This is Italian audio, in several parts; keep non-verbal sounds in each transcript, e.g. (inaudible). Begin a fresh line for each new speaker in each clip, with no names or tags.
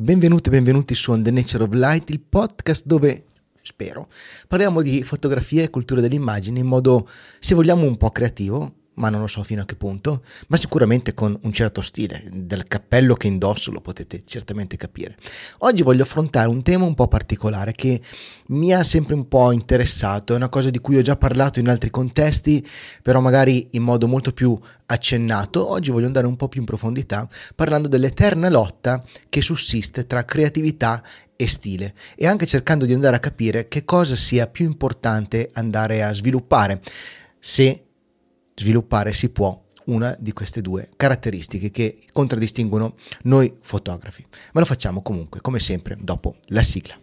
benvenuti e benvenuti su On the Nature of Light, il podcast dove, spero, parliamo di fotografia e cultura dell'immagine in modo, se vogliamo, un po' creativo, ma non lo so fino a che punto, ma sicuramente con un certo stile. Del cappello che indosso lo potete certamente capire. Oggi voglio affrontare un tema un po' particolare che mi ha sempre un po' interessato, è una cosa di cui ho già parlato in altri contesti, però magari in modo molto più accennato. Oggi voglio andare un po' più in profondità parlando dell'eterna lotta che sussiste tra creatività e stile e anche cercando di andare a capire che cosa sia più importante andare a sviluppare. Se sviluppare si può una di queste due caratteristiche che contraddistinguono noi fotografi. Ma lo facciamo comunque, come sempre, dopo la sigla.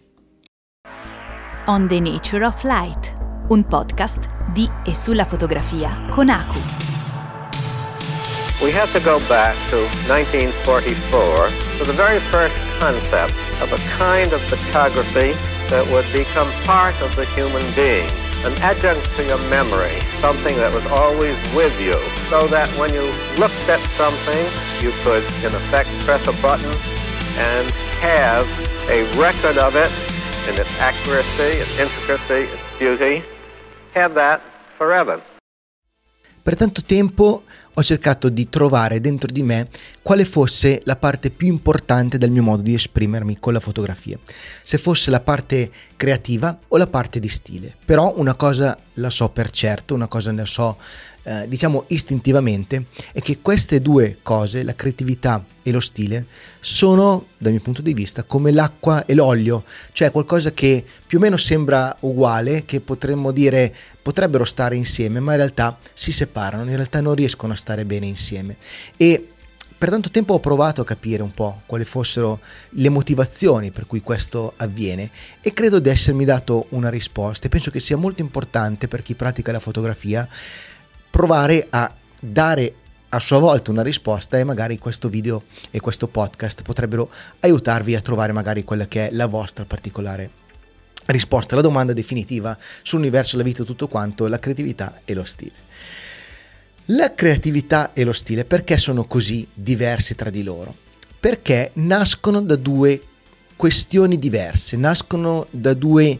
On the Nature of Light, un podcast di e sulla fotografia con Aku.
We have to go back to 1944 to the very first concept of a kind of photography that would become part of the human being. An adjunct to your memory, something that was always with you, so that when you looked at something, you could, in effect, press a button and have a record of it in its accuracy, its intricacy, its beauty. Have that forever.
Per tanto tempo ho cercato di trovare dentro di me quale fosse la parte più importante del mio modo di esprimermi con la fotografia, se fosse la parte creativa o la parte di stile. Però una cosa la so per certo, una cosa ne so eh, diciamo istintivamente, è che queste due cose, la creatività e lo stile, sono dal mio punto di vista come l'acqua e l'olio, cioè qualcosa che più o meno sembra uguale, che potremmo dire potrebbero stare insieme, ma in realtà si separano, in realtà non riescono a stare bene insieme. E per tanto tempo ho provato a capire un po' quali fossero le motivazioni per cui questo avviene e credo di essermi dato una risposta e penso che sia molto importante per chi pratica la fotografia provare a dare a sua volta una risposta e magari questo video e questo podcast potrebbero aiutarvi a trovare magari quella che è la vostra particolare risposta alla domanda definitiva sull'universo, la vita tutto quanto, la creatività e lo stile. La creatività e lo stile perché sono così diversi tra di loro? Perché nascono da due questioni diverse, nascono da due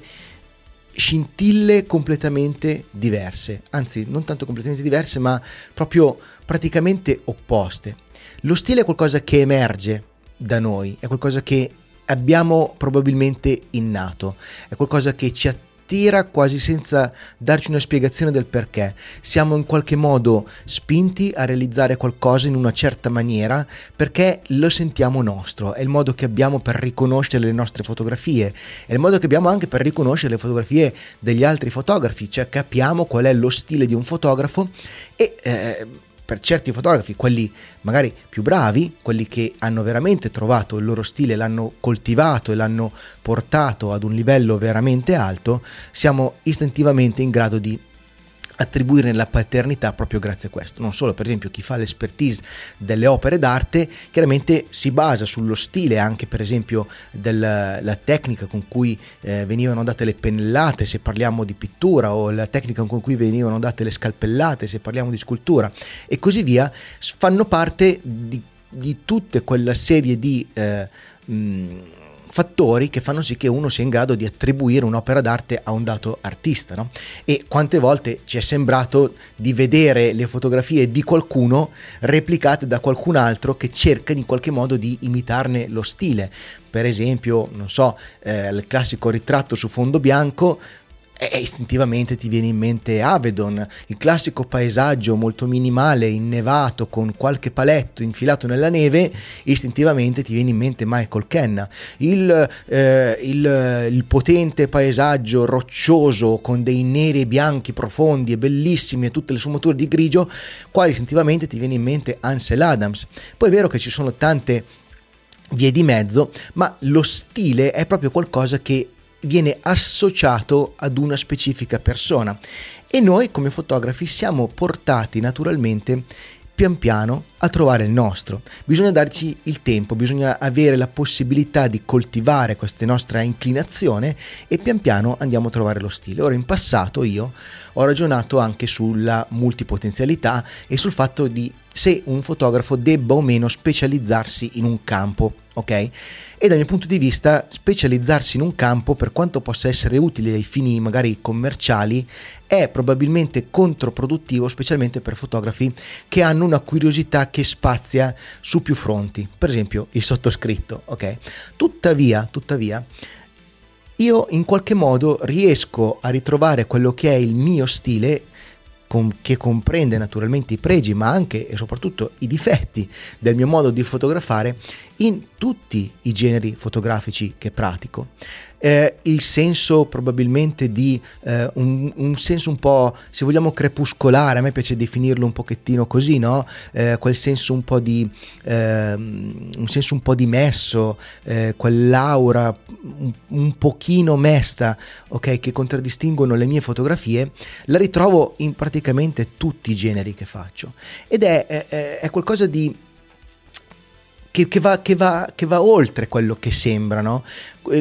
scintille completamente diverse, anzi non tanto completamente diverse, ma proprio praticamente opposte. Lo stile è qualcosa che emerge da noi, è qualcosa che abbiamo probabilmente innato, è qualcosa che ci attira attira quasi senza darci una spiegazione del perché. Siamo in qualche modo spinti a realizzare qualcosa in una certa maniera perché lo sentiamo nostro, è il modo che abbiamo per riconoscere le nostre fotografie, è il modo che abbiamo anche per riconoscere le fotografie degli altri fotografi, cioè capiamo qual è lo stile di un fotografo e eh, per certi fotografi, quelli magari più bravi, quelli che hanno veramente trovato il loro stile, l'hanno coltivato e l'hanno portato ad un livello veramente alto, siamo istintivamente in grado di attribuire la paternità proprio grazie a questo. Non solo, per esempio, chi fa l'expertise delle opere d'arte chiaramente si basa sullo stile, anche per esempio della tecnica con cui eh, venivano date le pennellate, se parliamo di pittura, o la tecnica con cui venivano date le scalpellate, se parliamo di scultura, e così via, fanno parte di, di tutta quella serie di... Eh, mh, fattori che fanno sì che uno sia in grado di attribuire un'opera d'arte a un dato artista. No? E quante volte ci è sembrato di vedere le fotografie di qualcuno replicate da qualcun altro che cerca in qualche modo di imitarne lo stile. Per esempio, non so, eh, il classico ritratto su fondo bianco e istintivamente ti viene in mente Avedon, il classico paesaggio molto minimale, innevato, con qualche paletto infilato nella neve, istintivamente ti viene in mente Michael Kenna, il, eh, il, il potente paesaggio roccioso con dei neri e bianchi profondi e bellissimi e tutte le sfumature di grigio, quale istintivamente ti viene in mente Ansel Adams. Poi è vero che ci sono tante vie di mezzo, ma lo stile è proprio qualcosa che viene associato ad una specifica persona e noi come fotografi siamo portati naturalmente pian piano a trovare il nostro. Bisogna darci il tempo, bisogna avere la possibilità di coltivare questa nostra inclinazione e pian piano andiamo a trovare lo stile. Ora in passato io ho ragionato anche sulla multipotenzialità e sul fatto di se un fotografo debba o meno specializzarsi in un campo, ok? E dal mio punto di vista specializzarsi in un campo, per quanto possa essere utile ai fini magari commerciali, è probabilmente controproduttivo, specialmente per fotografi che hanno una curiosità che spazia su più fronti, per esempio il sottoscritto, ok? Tuttavia, tuttavia, io in qualche modo riesco a ritrovare quello che è il mio stile che comprende naturalmente i pregi ma anche e soprattutto i difetti del mio modo di fotografare in tutti i generi fotografici che pratico eh, il senso probabilmente di eh, un, un, senso un po', se vogliamo, crepuscolare, a me piace definirlo un pochettino così, no? Eh, quel senso un po' di, ehm, un senso un po' dimesso, eh, quell'aura un, un, pochino mesta, ok, che contraddistinguono le mie fotografie, la ritrovo in praticamente tutti i generi che faccio. Ed è, è, è qualcosa di che, che, va, che, va, che, va, oltre quello che sembra. No?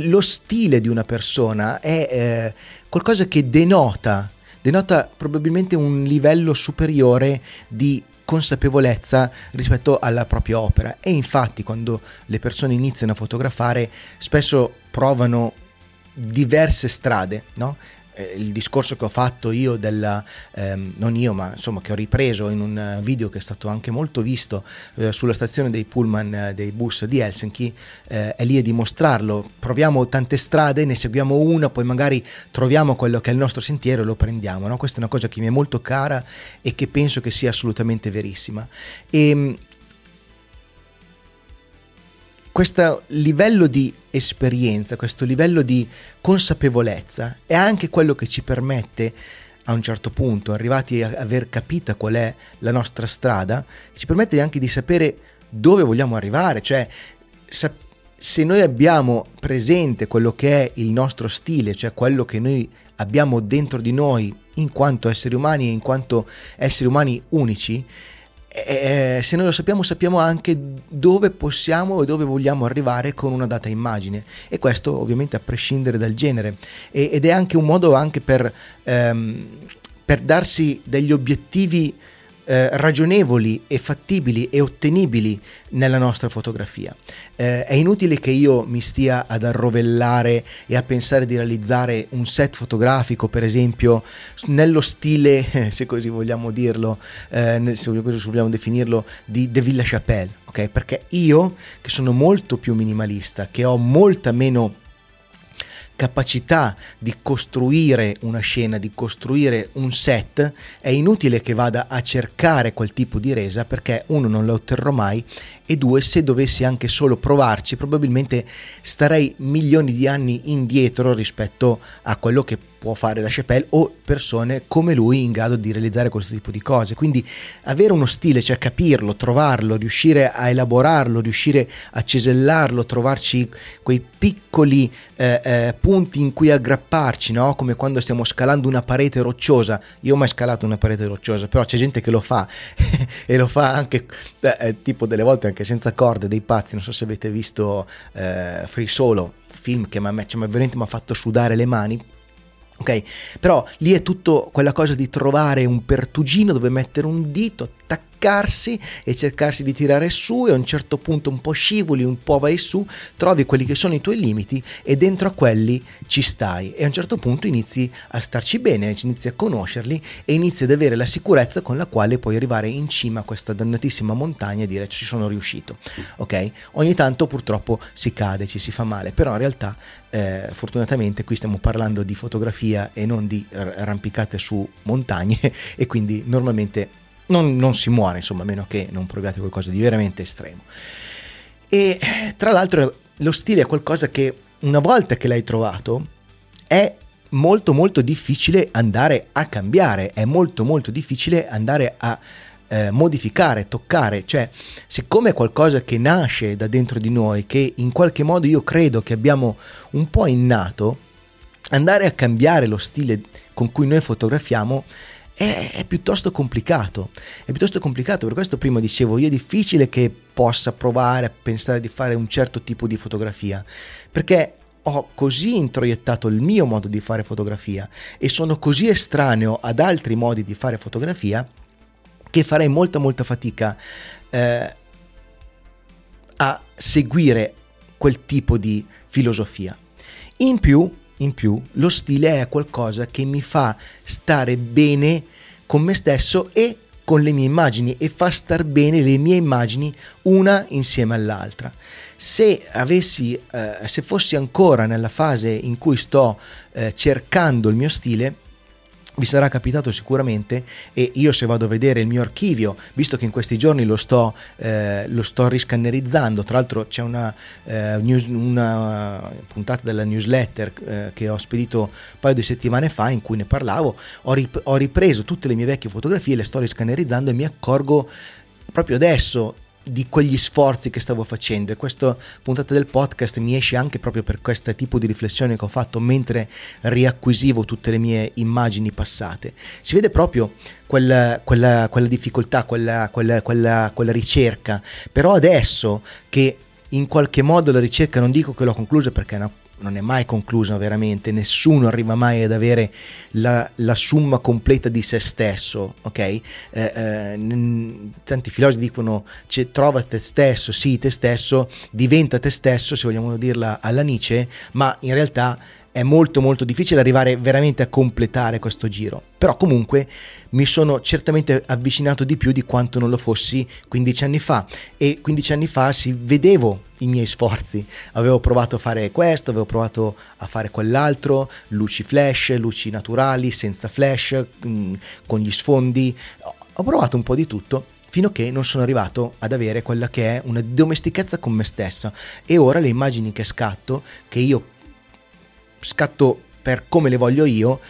Lo stile di una persona è eh, qualcosa che denota, denota probabilmente un livello superiore di consapevolezza rispetto alla propria opera e infatti quando le persone iniziano a fotografare spesso provano diverse strade, no? Eh, il discorso che ho fatto io della, ehm, non io ma insomma che ho ripreso in un video che è stato anche molto visto eh, sulla stazione dei pullman eh, dei bus di Helsinki eh, è lì a dimostrarlo proviamo tante strade ne seguiamo una poi magari troviamo quello che è il nostro sentiero e lo prendiamo no? questa è una cosa che mi è molto cara e che penso che sia assolutamente verissima e ehm, questo livello di esperienza, questo livello di consapevolezza è anche quello che ci permette a un certo punto, arrivati a aver capito qual è la nostra strada, ci permette anche di sapere dove vogliamo arrivare, cioè se noi abbiamo presente quello che è il nostro stile, cioè quello che noi abbiamo dentro di noi in quanto esseri umani e in quanto esseri umani unici, eh, se noi lo sappiamo sappiamo anche dove possiamo e dove vogliamo arrivare con una data immagine. E questo ovviamente a prescindere dal genere. E, ed è anche un modo anche per, ehm, per darsi degli obiettivi eh, ragionevoli e fattibili e ottenibili nella nostra fotografia. Eh, è inutile che io mi stia ad arrovellare e a pensare di realizzare un set fotografico, per esempio, nello stile, se così vogliamo dirlo, eh, se vogliamo definirlo, di De Villa Chapelle, ok? Perché io, che sono molto più minimalista, che ho molta meno capacità di costruire una scena, di costruire un set, è inutile che vada a cercare quel tipo di resa perché uno non la otterrò mai e due se dovessi anche solo provarci probabilmente starei milioni di anni indietro rispetto a quello che può fare la Chappelle o persone come lui in grado di realizzare questo tipo di cose. Quindi avere uno stile, cioè capirlo, trovarlo, riuscire a elaborarlo, riuscire a cesellarlo, trovarci quei piccoli eh, eh, punti in cui aggrapparci, no? come quando stiamo scalando una parete rocciosa. Io ho mai scalato una parete rocciosa, però c'è gente che lo fa (laughs) e lo fa anche eh, eh, tipo delle volte anche senza corde, dei pazzi. Non so se avete visto eh, Free Solo, film che mi cioè, veramente mi ha fatto sudare le mani Ok, però lì è tutto quella cosa di trovare un pertugino dove mettere un dito, attaccarsi e cercarsi di tirare su e a un certo punto un po' scivoli, un po' vai su, trovi quelli che sono i tuoi limiti e dentro a quelli ci stai e a un certo punto inizi a starci bene, inizi a conoscerli e inizi ad avere la sicurezza con la quale puoi arrivare in cima a questa dannatissima montagna e dire ci sono riuscito. Ok? Ogni tanto purtroppo si cade, ci si fa male, però in realtà eh, fortunatamente qui stiamo parlando di fotografia e non di arrampicate su montagne (laughs) e quindi normalmente non, non, si muore, insomma, a meno che non proviate qualcosa di veramente estremo. E tra l'altro lo stile è qualcosa che una volta che l'hai trovato è molto molto difficile andare a cambiare, è molto molto difficile andare a eh, modificare, toccare, cioè siccome è qualcosa che nasce da dentro di noi, che in qualche modo io credo che abbiamo un po' innato, andare a cambiare lo stile con cui noi fotografiamo è, è, piuttosto complicato. È piuttosto complicato, per questo prima dicevo io è difficile che possa provare a pensare di fare un certo tipo di fotografia, perché ho così introiettato il mio modo di fare fotografia e sono così estraneo ad altri modi di fare fotografia che farei molta molta fatica eh, a seguire quel tipo di filosofia. In più, in più, lo stile è qualcosa che mi fa stare bene con me stesso e con le mie immagini e fa star bene le mie immagini una insieme all'altra. Se avessi, eh, se fossi ancora nella fase in cui sto eh, cercando il mio stile, vi sarà capitato sicuramente e io se vado a vedere il mio archivio, visto che in questi giorni lo sto, eh, lo sto riscannerizzando, tra l'altro c'è una, eh, news, una puntata della newsletter eh, che ho spedito un paio di settimane fa in cui ne parlavo, ho, rip- ho ripreso tutte le mie vecchie fotografie, le sto riscannerizzando e mi accorgo proprio adesso di quegli sforzi che stavo facendo e questa puntata del podcast mi esce anche proprio per questo tipo di riflessione che ho fatto mentre riacquisivo tutte le mie immagini passate. Si vede proprio quella, quella, quella difficoltà, quella, quella, quella ricerca, però adesso che in qualche modo la ricerca non dico che l'ho conclusa perché è una non è mai conclusa veramente, nessuno arriva mai ad avere la, la summa completa di se stesso, ok? Eh, eh, tanti filosofi dicono cioè, trova te stesso, sì, te stesso, diventa te stesso, se vogliamo dirla alla Nietzsche, ma in realtà è molto molto difficile arrivare veramente a completare questo giro. Però comunque mi sono certamente avvicinato di più di quanto non lo fossi 15 anni fa e 15 anni fa si vedevo i miei sforzi. Avevo provato a fare questo, avevo provato a fare quell'altro, luci flash, luci naturali, senza flash, mm, con gli sfondi. Ho provato un po' di tutto fino a che non sono arrivato ad avere quella che è una domestichezza con me stessa e ora le immagini che scatto, che io scatto per come le voglio io,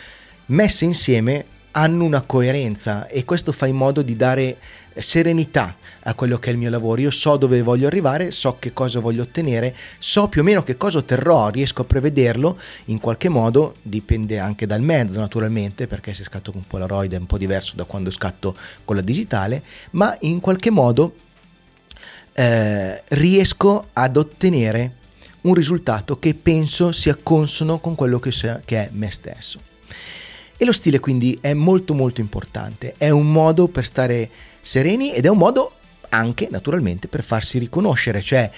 messe insieme hanno una coerenza e questo fa in modo di dare serenità a quello che è il mio lavoro. Io so dove voglio arrivare, so che cosa voglio ottenere, so più o meno che cosa otterrò, riesco a prevederlo in qualche modo, dipende anche dal mezzo naturalmente, perché se scatto con Polaroid è un po' diverso da quando scatto con la digitale, ma in qualche modo eh, riesco ad ottenere un risultato che penso sia consono con quello che, sia, che è me stesso. E lo stile quindi è molto molto importante, è un modo per stare sereni ed è un modo anche naturalmente per farsi riconoscere, cioè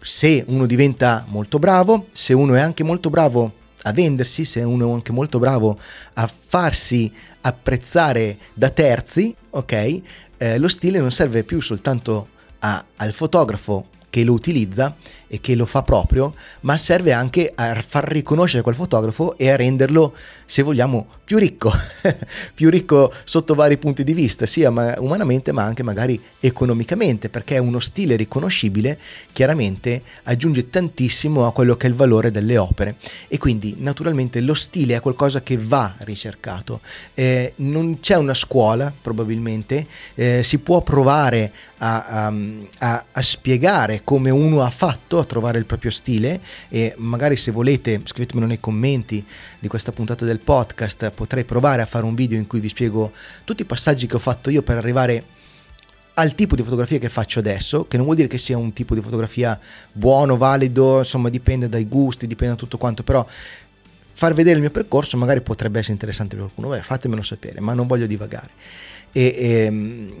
se uno diventa molto bravo, se uno è anche molto bravo a vendersi, se uno è anche molto bravo a farsi apprezzare da terzi, ok? Eh, lo stile non serve più soltanto a, al fotografo che lo utilizza e che lo fa proprio, ma serve anche a far riconoscere quel fotografo e a renderlo, se vogliamo, più ricco, (laughs) più ricco sotto vari punti di vista, sia umanamente ma anche magari economicamente, perché uno stile riconoscibile, chiaramente aggiunge tantissimo a quello che è il valore delle opere e quindi naturalmente lo stile è qualcosa che va ricercato. Eh, non c'è una scuola probabilmente, eh, si può provare a, a, a spiegare come uno ha fatto a trovare il proprio stile e magari se volete scrivetemelo nei commenti di questa puntata del podcast, potrei provare a fare un video in cui vi spiego tutti i passaggi che ho fatto io per arrivare al tipo di fotografia che faccio adesso, che non vuol dire che sia un tipo di fotografia buono, valido, insomma dipende dai gusti, dipende da tutto quanto, però far vedere il mio percorso magari potrebbe essere interessante per qualcuno, Beh, fatemelo sapere, ma non voglio divagare. E, e, ehm,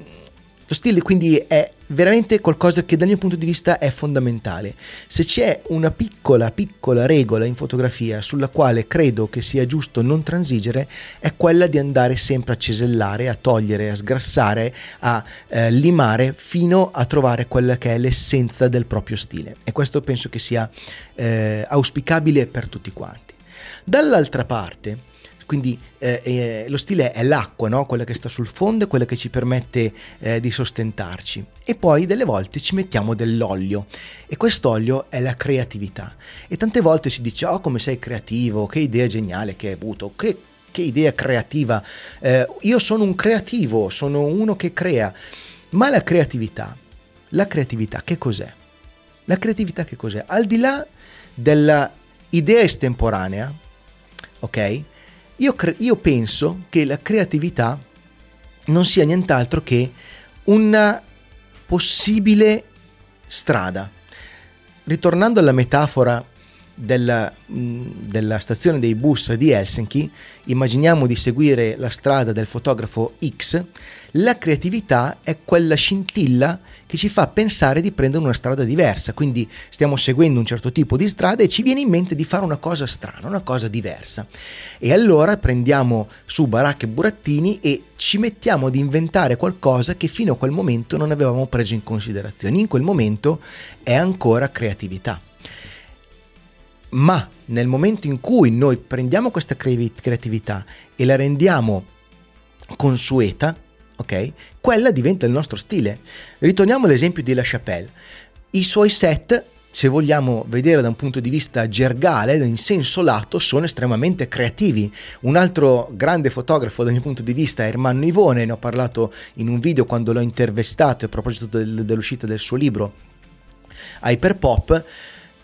lo stile quindi è veramente qualcosa che dal mio punto di vista è fondamentale. Se c'è una piccola, piccola regola in fotografia sulla quale credo che sia giusto non transigere, è quella di andare sempre a cesellare, a togliere, a sgrassare, a eh, limare fino a trovare quella che è l'essenza del proprio stile. E questo penso che sia eh, auspicabile per tutti quanti. Dall'altra parte, quindi eh, eh, lo stile è l'acqua, no? quella che sta sul fondo, quella che ci permette eh, di sostentarci. E poi delle volte ci mettiamo dell'olio e quest'olio è la creatività. E tante volte si dice, oh come sei creativo, che idea geniale che hai avuto, che, che idea creativa. Eh, io sono un creativo, sono uno che crea. Ma la creatività, la creatività che cos'è? La creatività che cos'è? Al di là della idea estemporanea, ok? Io, cre- io penso che la creatività non sia nient'altro che una possibile strada. Ritornando alla metafora della, della, stazione dei bus di Helsinki, immaginiamo di seguire la strada del fotografo X, la creatività è quella scintilla che ci fa pensare di prendere una strada diversa, quindi stiamo seguendo un certo tipo di strada e ci viene in mente di fare una cosa strana, una cosa diversa. E allora prendiamo su Baracca e Burattini e ci mettiamo ad inventare qualcosa che fino a quel momento non avevamo preso in considerazione. In quel momento è ancora creatività ma nel momento in cui noi prendiamo questa creatività e la rendiamo consueta, ok? Quella diventa il nostro stile. Ritorniamo all'esempio di La Chapelle. I suoi set, se vogliamo vedere da un punto di vista gergale, in senso lato, sono estremamente creativi. Un altro grande fotografo dal mio punto di vista è Ermanno Ivone, ne ho parlato in un video quando l'ho intervistato a proposito del, dell'uscita del suo libro Hyperpop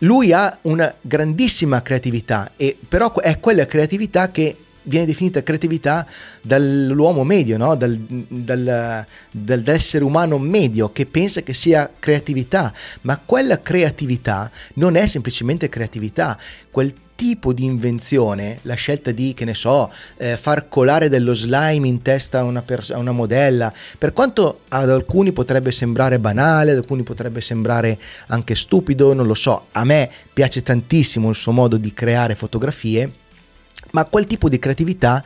lui ha una grandissima creatività, e però è quella creatività che viene definita creatività dall'uomo medio, no? dal, dal, dall'essere umano medio che pensa che sia creatività, ma quella creatività non è semplicemente creatività, quel tipo di invenzione, la scelta di, che ne so, eh, far colare dello slime in testa a una, pers- a una modella, per quanto ad alcuni potrebbe sembrare banale, ad alcuni potrebbe sembrare anche stupido, non lo so, a me piace tantissimo il suo modo di creare fotografie, ma quel tipo di creatività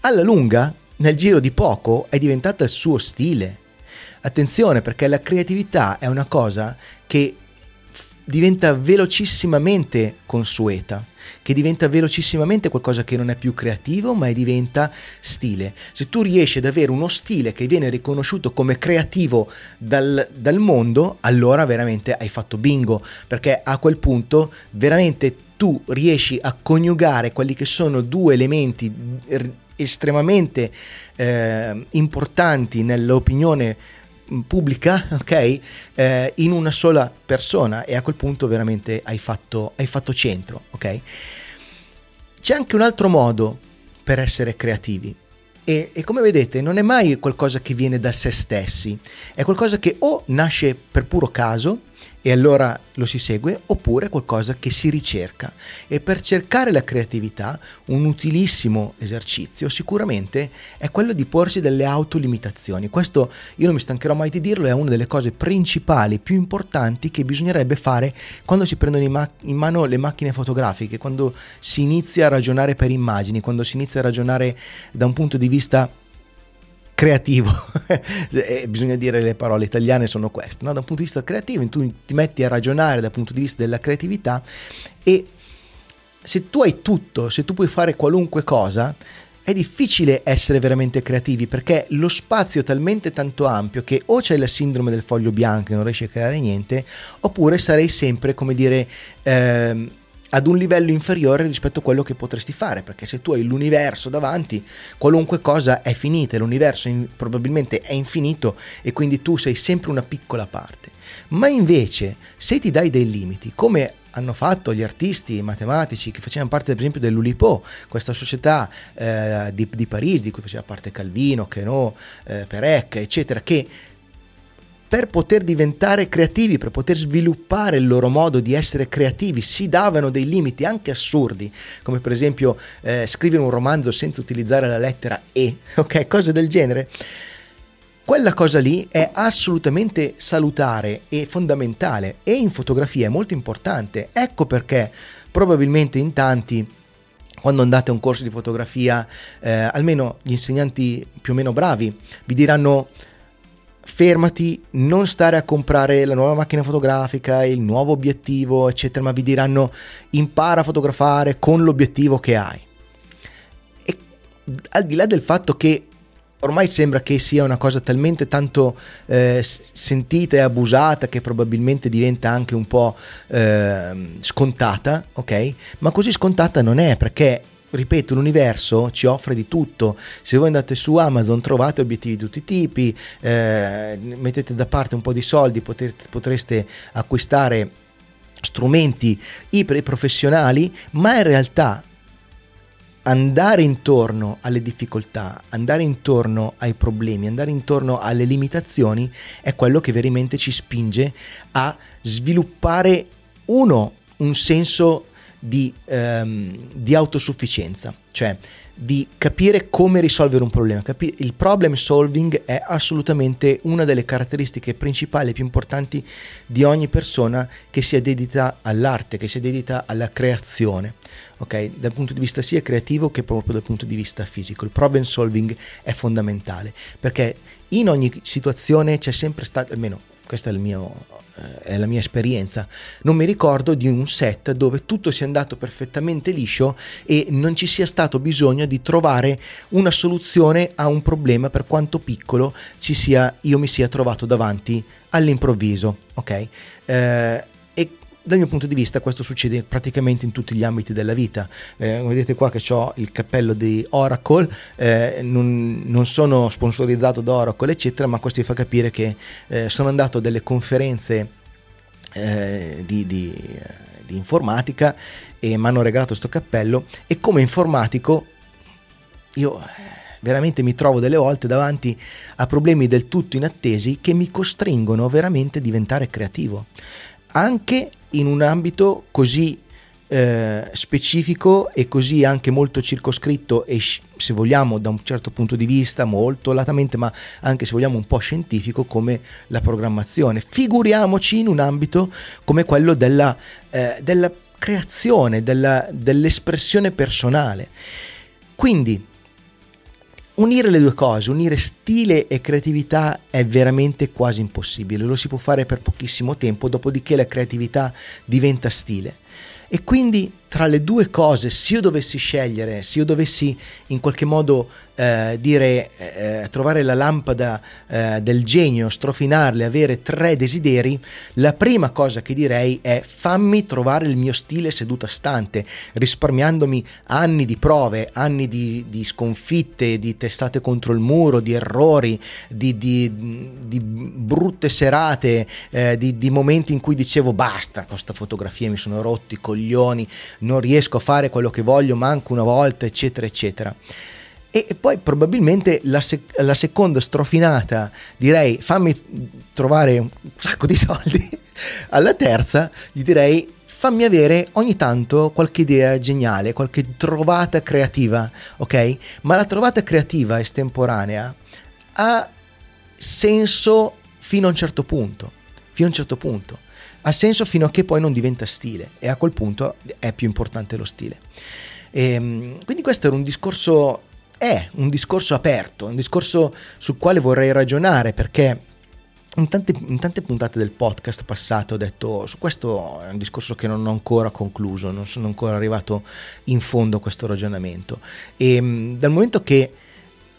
alla lunga, nel giro di poco, è diventata il suo stile. Attenzione perché la creatività è una cosa che diventa velocissimamente consueta che diventa velocissimamente qualcosa che non è più creativo ma diventa stile. Se tu riesci ad avere uno stile che viene riconosciuto come creativo dal, dal mondo, allora veramente hai fatto bingo, perché a quel punto veramente tu riesci a coniugare quelli che sono due elementi estremamente eh, importanti nell'opinione pubblica, ok? Eh, in una sola persona e a quel punto veramente hai fatto, hai fatto centro, ok? C'è anche un altro modo per essere creativi e, e, come vedete non è mai qualcosa che viene da se stessi, è qualcosa che o nasce per puro caso e allora lo si segue, oppure qualcosa che si ricerca. E per cercare la creatività, un utilissimo esercizio sicuramente è quello di porsi delle autolimitazioni. Questo io non mi stancherò mai di dirlo, è una delle cose principali, più importanti che bisognerebbe fare quando si prendono in, ma- in mano le macchine fotografiche, quando si inizia a ragionare per immagini, quando si inizia a ragionare da un punto di vista creativo, (laughs) bisogna dire le parole italiane sono queste, no? da un punto di vista creativo, tu ti metti a ragionare dal punto di vista della creatività e se tu hai tutto, se tu puoi fare qualunque cosa, è difficile essere veramente creativi perché lo spazio è talmente tanto ampio che o c'è la sindrome del foglio bianco e non riesci a creare niente, oppure sarei sempre, come dire, ehm, ad un livello inferiore rispetto a quello che potresti fare, perché se tu hai l'universo davanti, qualunque cosa è finita, l'universo in, probabilmente è infinito e quindi tu sei sempre una piccola parte. Ma invece, se ti dai dei limiti, come hanno fatto gli artisti matematici che facevano parte per esempio dell'Ulipo, questa società eh, di, di, Parigi di cui faceva parte Calvino, Queneau, eh, Perec, eccetera, che per poter diventare creativi, per poter sviluppare il loro modo di essere creativi, si davano dei limiti anche assurdi, come per esempio eh, scrivere un romanzo senza utilizzare la lettera E, (laughs) ok? Cose del genere. Quella cosa lì è assolutamente salutare e fondamentale e in fotografia è molto importante. Ecco perché probabilmente in tanti quando andate a un corso di fotografia, eh, almeno gli insegnanti più o meno bravi, vi diranno fermati, non stare a comprare la nuova macchina fotografica, il nuovo obiettivo, eccetera, ma vi diranno impara a fotografare con l'obiettivo che hai. E al di là del fatto che ormai sembra che sia una cosa talmente tanto eh, sentita e abusata che probabilmente diventa anche un po' eh, scontata, ok? Ma così scontata non è perché ripeto, l'universo ci offre di tutto. Se voi andate su Amazon trovate obiettivi di tutti i tipi, eh, mettete da parte un po' di soldi, potete, potreste acquistare strumenti iperprofessionali, ma in realtà andare intorno alle difficoltà, andare intorno ai problemi, andare intorno alle limitazioni è quello che veramente ci spinge a sviluppare uno un senso di, ehm, di autosufficienza, cioè di capire come risolvere un problema. Capi- il problem solving è assolutamente una delle caratteristiche principali e più importanti di ogni persona che sia dedita all'arte, che sia dedita alla creazione, ok? Dal punto di vista sia creativo che proprio dal punto di vista fisico. Il problem solving è fondamentale perché in ogni situazione c'è sempre stato, almeno questo è il mio è la mia esperienza, non mi ricordo di un set dove tutto sia andato perfettamente liscio e non ci sia stato bisogno di trovare una soluzione a un problema per quanto piccolo ci sia, io mi sia trovato davanti all'improvviso, ok? Eh, dal mio punto di vista questo succede praticamente in tutti gli ambiti della vita. Eh, vedete qua che ho il cappello di Oracle, eh, non, non, sono sponsorizzato da Oracle eccetera, ma questo vi fa capire che eh, sono andato a delle conferenze eh, di, di, di, informatica e mi hanno regalato questo cappello e come informatico io veramente mi trovo delle volte davanti a problemi del tutto inattesi che mi costringono veramente a diventare creativo anche in un ambito così eh, specifico e così anche molto circoscritto e se vogliamo da un certo punto di vista molto latamente ma anche se vogliamo un po' scientifico come la programmazione. Figuriamoci in un ambito come quello della, eh, della creazione della, dell'espressione personale. Quindi Unire le due cose, unire stile e creatività è veramente quasi impossibile, lo si può fare per pochissimo tempo, dopodiché la creatività diventa stile. E quindi tra le due cose, se io dovessi scegliere, se io dovessi in qualche modo eh, dire, eh, trovare la lampada eh, del genio, strofinarle, avere tre desideri, la prima cosa che direi è fammi trovare il mio stile seduta stante, risparmiandomi anni di prove, anni di, di sconfitte, di testate contro il muro, di errori, di, di, di brutte serate, eh, di, momenti in cui dicevo basta, con questa fotografia mi sono rotti i coglioni, non riesco a fare quello che voglio manco una volta, eccetera, eccetera. E poi probabilmente la, sec- la seconda strofinata direi fammi trovare un sacco di soldi. (laughs) Alla terza gli direi fammi avere ogni tanto qualche idea geniale, qualche trovata creativa, ok? Ma la trovata creativa estemporanea ha senso fino a un certo punto, fino a un certo punto. Ha senso fino a che poi non diventa stile e a quel punto è più importante lo stile. E, ehm, quindi questo era un discorso è un discorso aperto, un discorso sul quale vorrei ragionare perché in tante, in tante, puntate del podcast passato ho detto su questo è un discorso che non ho ancora concluso, non sono ancora arrivato in fondo a questo ragionamento e mm, dal momento che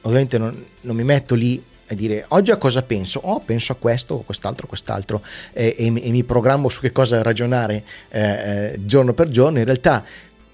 ovviamente non, non mi metto lì a dire oggi a cosa penso? Oh, penso a questo, quest'altro, quest'altro eh, e, e, mi programmo su che cosa ragionare eh, eh, giorno per giorno. In realtà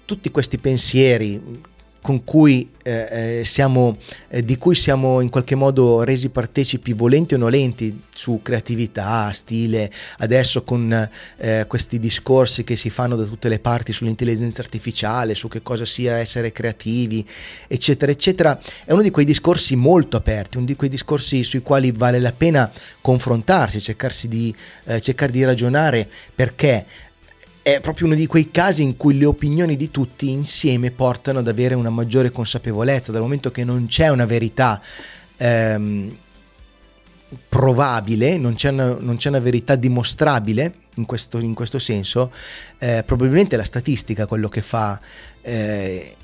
tutti questi pensieri con cui, eh, eh, siamo, eh, di cui siamo in qualche modo resi partecipi volenti o nolenti su creatività, stile, adesso con eh, questi discorsi che si fanno da tutte le parti sull'intelligenza artificiale, su che cosa sia essere creativi, eccetera, eccetera, è uno di quei discorsi molto aperti, uno di quei discorsi sui quali vale la pena confrontarsi, cercarsi di, eh, cercare di ragionare perché è proprio uno di quei casi in cui le opinioni di tutti insieme portano ad avere una maggiore consapevolezza, dal momento che non c'è una verità ehm, provabile, non c'è, una, non c'è, una, verità dimostrabile in questo, in questo senso, eh, probabilmente la statistica è quello che fa eh,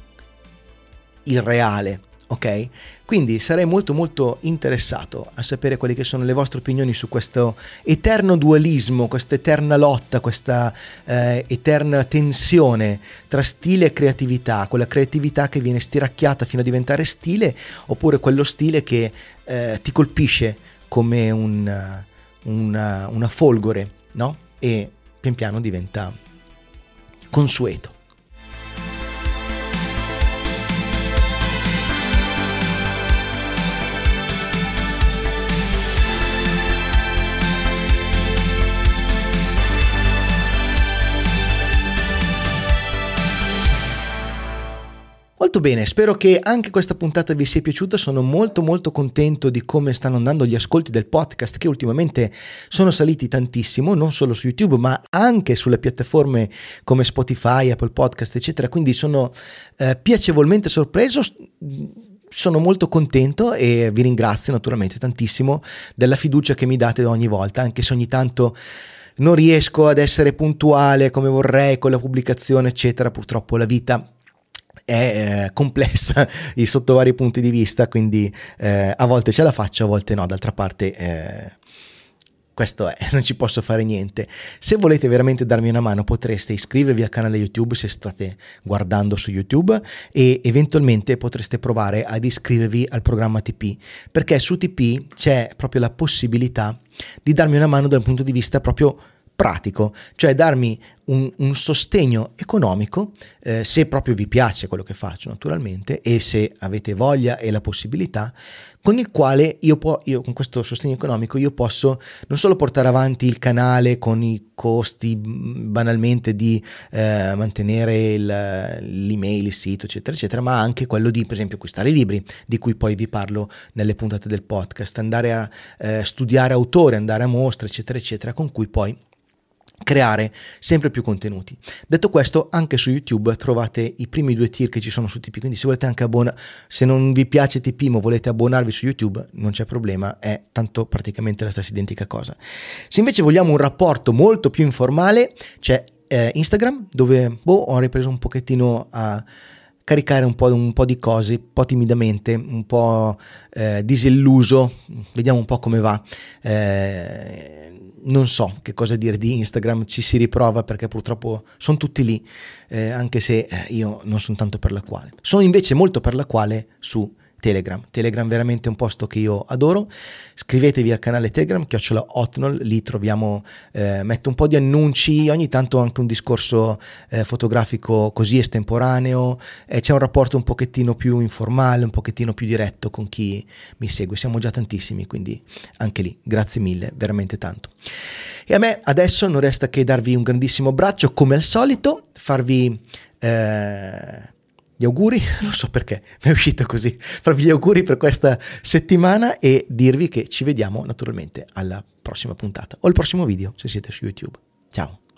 il reale ok? Quindi sarei molto molto interessato a sapere quelle che sono le vostre opinioni su questo eterno dualismo, questa eterna lotta, questa eh, eterna tensione tra stile e creatività, quella creatività che viene stiracchiata fino a diventare stile, oppure quello stile che eh, ti colpisce come un, una, una folgore, no? E pian piano diventa consueto. Molto bene, spero che anche questa puntata vi sia piaciuta, sono molto molto contento di come stanno andando gli ascolti del podcast che ultimamente sono saliti tantissimo, non solo su YouTube ma anche sulle piattaforme come Spotify, Apple Podcast eccetera, quindi sono eh, piacevolmente sorpreso. Sono molto contento e vi ringrazio naturalmente tantissimo della fiducia che mi date ogni volta, anche se ogni tanto non riesco ad essere puntuale come vorrei con la pubblicazione, eccetera. Purtroppo la vita è eh, complessa (laughs) sotto vari punti di vista, quindi eh, a volte ce la faccio, a volte no. D'altra parte, eh, questo è, (laughs) non ci posso fare niente. Se volete veramente darmi una mano, potreste iscrivervi al canale YouTube se state guardando su YouTube e eventualmente potreste provare ad iscrivervi al programma TP, perché su TP c'è proprio la possibilità di darmi una mano dal punto di vista proprio pratico, cioè darmi un, un sostegno economico, eh, se proprio vi piace quello che faccio naturalmente e se avete voglia e la possibilità, con il quale io, po- io con questo sostegno economico io posso non solo portare avanti il canale con i costi banalmente di eh, mantenere il, l'email, il sito eccetera eccetera, ma anche quello di per esempio acquistare i libri di cui poi vi parlo nelle puntate del podcast, andare a eh, studiare autore, andare a mostre eccetera eccetera, con cui poi creare sempre più contenuti. Detto questo, anche su YouTube trovate i primi due tier che ci sono su TP, quindi se volete anche abbonare, se non vi piace TP ma volete abbonarvi su YouTube, non c'è problema, è tanto praticamente la stessa identica cosa. Se invece vogliamo un rapporto molto più informale, c'è eh, Instagram, dove boh, ho ripreso un pochettino a caricare un po', un po', di cose, un po' timidamente, un po' eh, disilluso, vediamo un po' come va. Eh, non so che cosa dire di Instagram, ci si riprova perché purtroppo sono tutti lì, eh, anche se eh, io non sono tanto per la quale. Sono invece molto per la quale su Telegram. Telegram veramente un posto che io adoro. Scrivetevi al canale Telegram, chiocciola Hotnol, lì troviamo, eh, metto un po' di annunci, ogni tanto anche un discorso eh, fotografico così estemporaneo, eh, c'è un rapporto un pochettino più informale, un pochettino più diretto con chi mi segue. Siamo già tantissimi, quindi anche lì, grazie mille, veramente tanto. E a me adesso non resta che darvi un grandissimo abbraccio, come al solito, farvi... Eh, gli auguri, (laughs) non so perché, mi è uscito così, farvi gli auguri per questa settimana e dirvi che ci vediamo naturalmente alla prossima puntata o al prossimo video se siete su YouTube. Ciao!